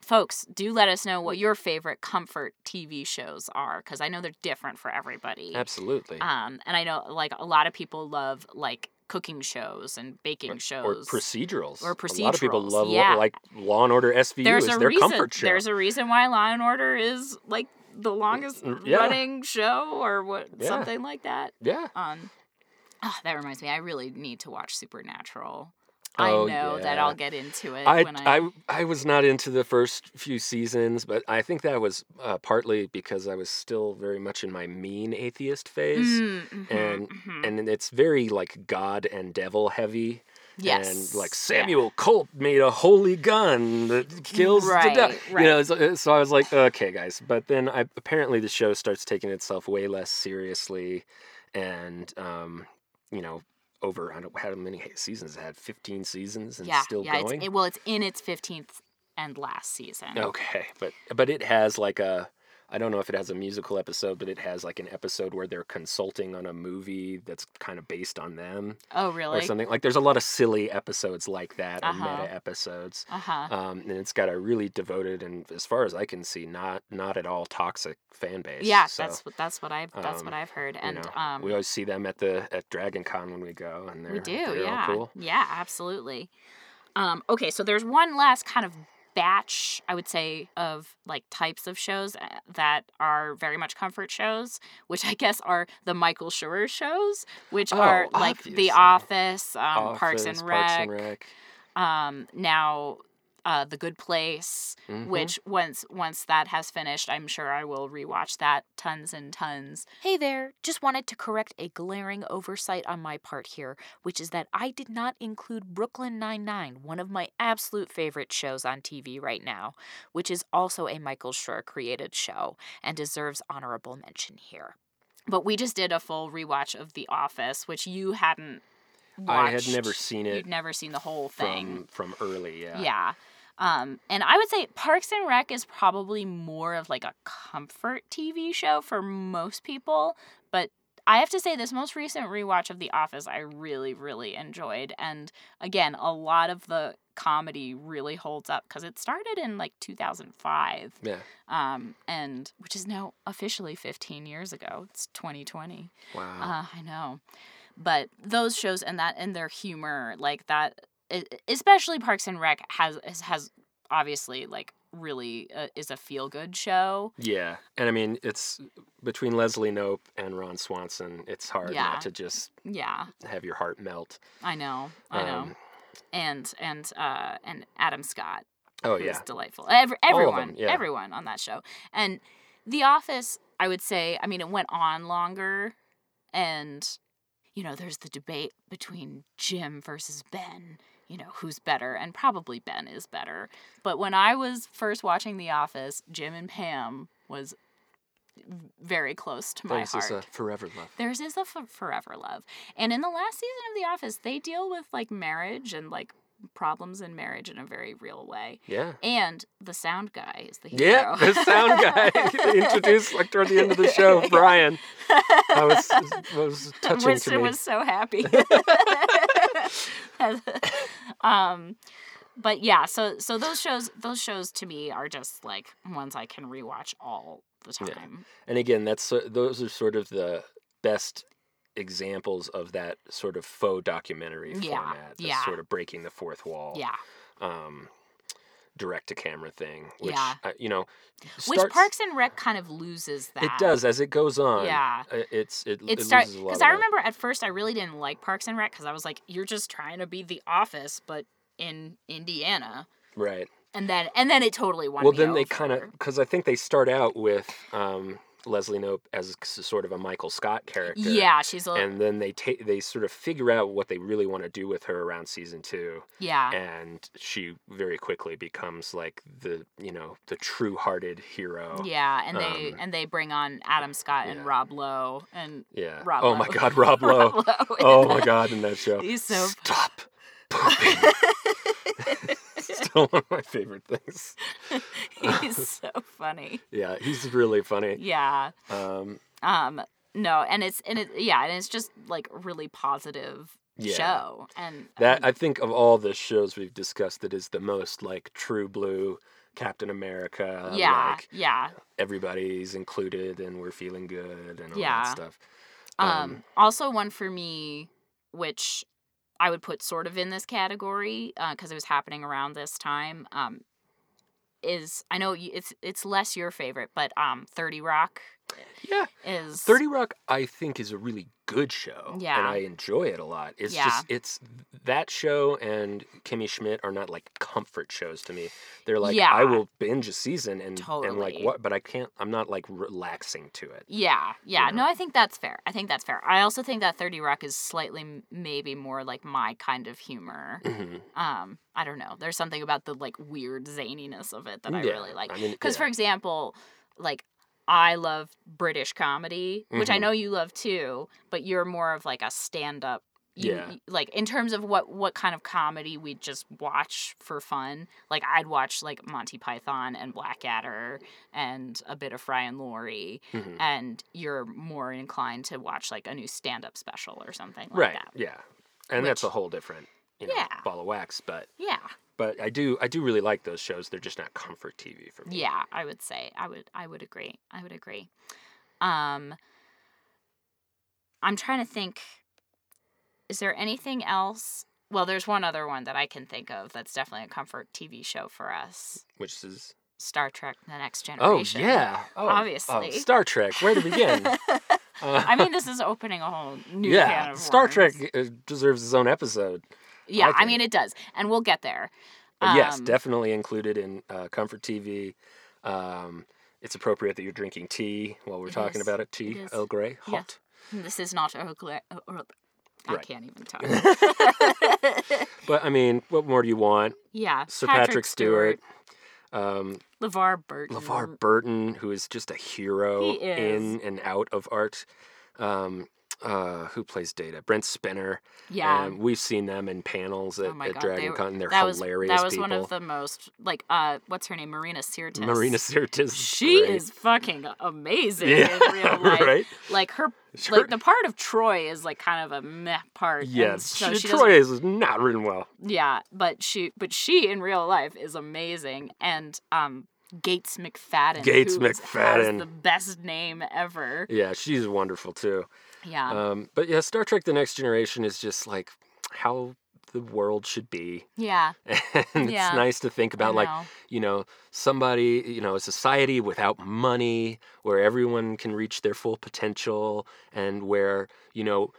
folks, do let us know what your favorite comfort TV shows are cuz I know they're different for everybody. absolutely. Um and I know like a lot of people love like cooking shows and baking or shows. Or procedurals. Or procedurals. A lot of people love yeah. like Law and Order SVU there's is a their reason. comfort show. There's a reason why Law and Order is like the longest Mm, yeah. running show or what Yeah. something like that. yeah. Um, ah, that reminds me, I really need to watch Supernatural. Oh, I know that. I'll get into it I, when I. I I was not into the first few seasons, but I think that was uh, partly because I was still very much in my mean atheist phase, Mm, mhm, and mhm. and it's very like God and devil heavy. Yes, And like yeah. Samuel Colt made a holy gun that kills the Right, devil. right. You know, so, so I was like, okay, guys. But then I apparently the show starts taking itself way less seriously, and um, you know, over I don't how many seasons it had, fifteen seasons and yeah, still yeah, going. It's, it, well, it's in its fifteenth and last season. Okay, but but it has like a I don't know if it has a musical episode, but it has like an episode where they're consulting on a movie that's kind of based on them Oh, really? or something. Like there's a lot of silly episodes like that, or Uh-huh. meta episodes. Uh huh. Um, and it's got a really devoted and, as far as I can see, not not at all toxic fan base. Yeah, So, that's what that's what I've that's what um, I've heard, you and know, um, we always see them at the at Dragon Con when we go, and they're we do, they're yeah, cool. yeah, absolutely. Um, okay, so there's one last kind of batch, I would say, of like types of shows uh, that are very much comfort shows, which I guess are the Michael Schur shows, which Oh, are like The. Office, um, Parks and Office, Rec, Parks and Rec. um, now uh, The Good Place, Mhm. which once once that has finished, I'm sure I will rewatch that tons and tons. Hey there, just wanted to correct a glaring oversight on my part here, which is that I did not include Brooklyn Nine-Nine, one of my absolute favorite shows on TV right now, which is also a Michael Schur created show and deserves honorable mention here. But we just did a full rewatch of The Office, which you hadn't I had never seen it You'd never seen the whole thing. from from early. Yeah. Yeah. Um, and I would say Parks and Rec is probably more of like a comfort TV show for most people. But I have to say, this most recent rewatch of The Office, I really, really enjoyed. And again, a lot of the comedy really holds up because it started in like 2005, Yeah. um, and which is now officially 15 years ago. It's 2020. Wow. Uh, I know, but those shows and that and their humor, like that, especially Parks and Rec has has, obviously like really uh, is a feel good show. Yeah, and I mean it's between Leslie Knope and Ron Swanson. It's hard Yeah. not to just Yeah, have your heart melt. I know, I know, Um, and and uh and Adam Scott, oh yeah, delightful. Every, of them, everyone, yeah. everyone on that show, and The Office. I would say, I mean, it went on longer, and you know, there's the debate between Jim versus Ben. You know, who's better? And probably Ben is better. But when I was first watching The Office, Jim and Pam was very close to my Theirs heart. is a forever love. Theirs is a f- forever love. And in the last season of The Office, they deal with like marriage and like problems in marriage in a very real way. Yeah. And the sound guy is the hero. Yeah, the sound guy introduced like toward the end of the show, Brian. I was was touching was, to me. was so happy. um, but yeah, so so those shows those shows to me are just like ones I can rewatch all the Yeah. time. And again, that's so- those are sort of the best examples of that sort of faux documentary Yeah, format. the yeah. Sort of breaking the fourth wall. Yeah, Um, direct to camera thing, which Yeah. uh, you know, which Parks and Rec kind of loses that. It does as it goes on. Yeah. uh, It's it. It it starts loses a lot because I remember at first I really didn't like Parks and Rec because I was like, you're just trying to be The Office, but in Indiana. Right. And then and then it totally won Well, then they kind of because I think they start out with um, Leslie Knope as sort of a Michael Scott character. yeah, she's a And then they take they sort of figure out what they really want to do with her around season two, yeah and she very quickly becomes like the you know the true-hearted hero. yeah, and they um, and they bring on Adam Scott and yeah. Rob Lowe and Yeah. Rob oh my God, Rob Lowe. Rob Lowe. oh my God, in that show. He's so Stop pooping. Still one of my favorite things. he's so funny. Yeah, he's really funny. Yeah. Um, Um no, and it's and it yeah, and it's just like really positive Yeah. show. And That and- I think of all the shows we've discussed, that is the most like true blue Captain America. yeah, like yeah. everybody's included and we're feeling good and all Yeah. that stuff. Um, also one for me, which I would put sort of in this category because it was happening around this time. Um, is I know it's it's less your favorite, but um, Thirty Rock yeah, is Thirty Rock I think is a really good show. Yeah. and I enjoy it a lot. It's Yeah. just it's that show and Kimmy Schmidt are not like comfort shows to me. They're like Yeah. I will binge a season and and like what, but I can't. I'm not like relaxing to it. Yeah, yeah. know? No, I think that's fair. I think that's fair. I also think that Thirty Rock is slightly maybe more like my kind of humor. Mhm. Um, I don't know. There's something about the like weird zaniness of it that I Yeah, really like. I mean, Because, yeah. for example, like I love British comedy, which I Mhm. know you love too, but you're more of like a stand up, Yeah. like in terms of what what kind of comedy we'd just watch for fun. Like I'd watch like Monty Python and Blackadder and a bit of Fry and Laurie, Mhm. and you're more inclined to watch like a new stand up special or something like right. that. Yeah. And that's a whole different you know, Yeah. ball of wax. But Yeah. But I do I do really like those shows. They're just not comfort TV for me. Yeah, I would say I would I would agree. I would agree. Um I'm trying to think is there anything else? Well, there's one other one that I can think of that's definitely a comfort TV show for us. Which is Star Trek The Next Generation. oh Generation. yeah oh, oh, Obviously. Star Trek. Where to begin? Uh, I mean, this is opening a whole new can yeah, Star worms. Trek deserves its own episode. Yeah, I I, mean it does, and we'll get there. Yes, Um, definitely included in uh, Comfort TV. Um, it's appropriate that you're drinking tea while we're talking is. about it. Tea, It. Earl Grey, Yeah. hot. This is not Earl Grey. Earl- I Right. can't even talk. But I mean, what more do you want? yeah, Sir Patrick, Stewart, um, LeVar Burton. LeVar Burton, who is just a hero in and out of art. Um, uh, who plays Data? Brent Spiner. Yeah. Um, we've seen them in panels at, oh at god, Dragon they Con, and they're that was hilarious that was people. one of the most like uh what's her name Marina Sirtis. Marina Sirtis. She great. is fucking amazing Yeah, in real life. right? Like her Sure. like the part of Troi is like kind of a meh part. and Yeah, so she, Troi is not written well. Yeah, but she but she in real life is amazing and um Gates McFadden. Gates McFadden. the best name ever. Yeah, she's wonderful too. Yeah. Um, but yeah, Star Trek: The Next Generation is just like how the world should be, yeah. and Yeah, it's nice to think about like you know somebody you know a society without money where everyone can reach their full potential and where you know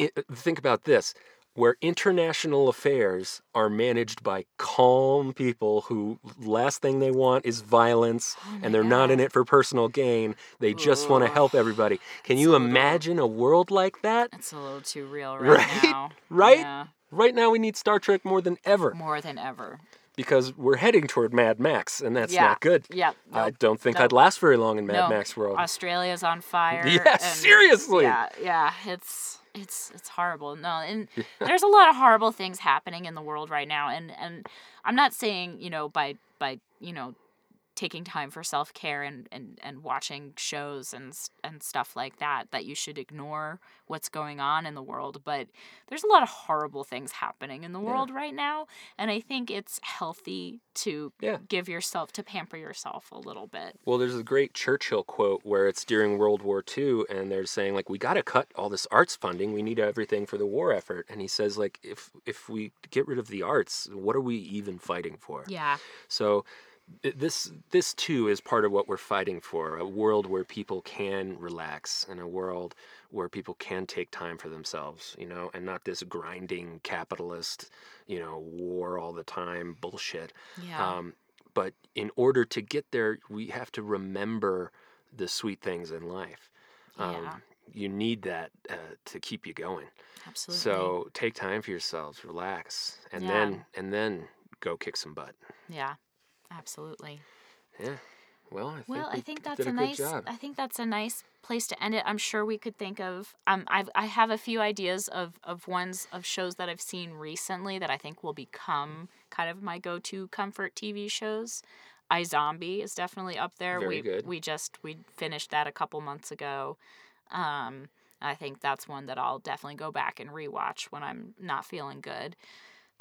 i think about this where international affairs are managed by calm people who last thing they want is violence Oh and they're not in it for personal gain they just want to help everybody can It's you a little- imagine a world like that It's a little too real right, Right? now. Right? Yeah, right now we need star trek more than ever more than ever. because we're heading toward mad max and that's Yeah. not good Yeah. I don't think. I'd last very long in Mad No. Max world. Australia's on fire. Yeah, and- seriously. Yeah, yeah. It's it's it's horrible. No, and there's a lot of horrible things happening in the world right now, and and I'm not saying you know by by you know taking time for self care and, and, and watching shows and and stuff like that that you should ignore what's going on in the world. But there's a lot of horrible things happening in the Yeah. world right now, and I think it's healthy to Yeah. give yourself to pamper yourself a little bit. Well, there's a great Churchill quote where it's during World War II, and they're saying like, "We got to cut all this arts funding. We need everything for the war effort." And he says like, "If if we get rid of the arts, what are we even fighting for?" Yeah. So this this too is part of what we're fighting for a world where people can relax and a world where people can take time for themselves you know and not this grinding capitalist you know war all the time bullshit Yeah. um, but in order to get there we have to remember the sweet things in life um, Yeah. you need that uh, to keep you going Absolutely. so take time for yourselves relax and Yeah. then and then go kick some butt Yeah, absolutely. yeah. Well, I think Well, I we think did that's a, a nice. job. I think that's a nice place to end it. I'm sure we could think of. Um, I've I have a few ideas of of ones of shows that I've seen recently that I think will become kind of my go to comfort TV shows. iZombie is definitely up there. Very we good. we just we finished that a couple months ago. Um, I think that's one that I'll definitely go back and rewatch when I'm not feeling good.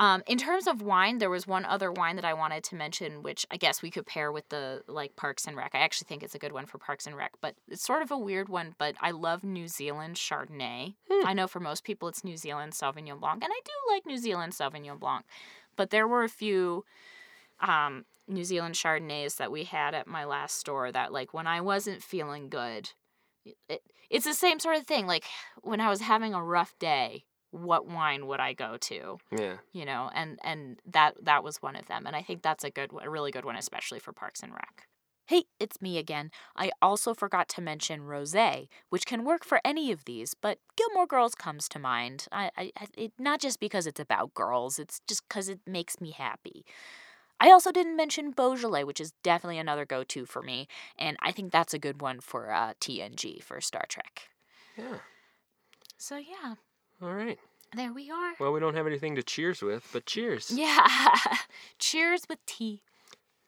Um, in terms of wine, there was one other wine that I wanted to mention, which I guess we could pair with the like Parks and Rec. I actually think it's a good one for Parks and Rec, but it's sort of a weird one. But I love New Zealand Chardonnay. Hmm. I know for most people it's New Zealand Sauvignon Blanc, and I do like New Zealand Sauvignon Blanc, but there were a few um, New Zealand Chardonnays that we had at my last store that like when I wasn't feeling good, it, it's the same sort of thing. Like when I was having a rough day, what wine would I go to? yeah. you know and and that that was one of them and i think that's a good a really good one especially for parks and rec hey it's me again i also forgot to mention rosé which can work for any of these but gilmore girls comes to mind i, I I- it, not just because it's about girls it's just because it makes me happy I also didn't mention Beaujolais, which is definitely another go-to for me, and I think that's a good one for uh, TNG for Star Trek. Yeah. So yeah, All right. There we are. Well, we don't have anything to cheers with, but cheers. Yeah. Cheers with tea.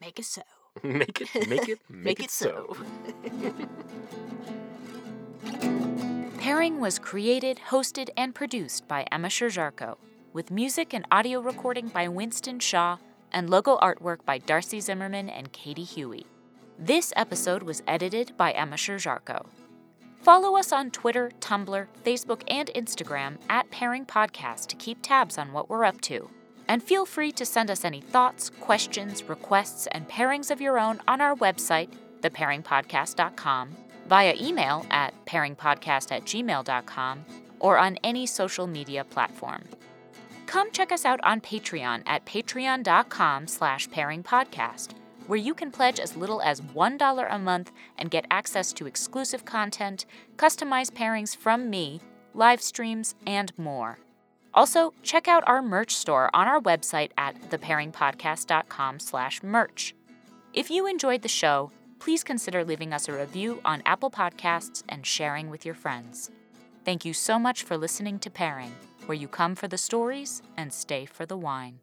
Make it so. make it, make it, make, Make it, it so. Pairing was created, hosted, and produced by Emma Sherjarko, with music and audio recording by Winston Shaw and logo artwork by Darcy Zimmerman and Katie Huey. This episode was edited by Emma Sherjarko. Follow us on Twitter, Tumblr, Facebook, and Instagram at Pairing Podcast to keep tabs on what we're up to. And feel free to send us any thoughts, questions, requests, and pairings of your own on our website, thepairingpodcast.com, via email at pairingpodcast at gmail.com, or on any social media platform. Come check us out on Patreon at patreon.com slash pairingpodcast, where you can pledge as little as $1 a month and get access to exclusive content, customized pairings from me, live streams, and more. Also, check out our merch store on our website at thepairingpodcast.com slash merch. If you enjoyed the show, please consider leaving us a review on Apple Podcasts and sharing with your friends. Thank you so much for listening to Pairing, where you come for the stories and stay for the wine.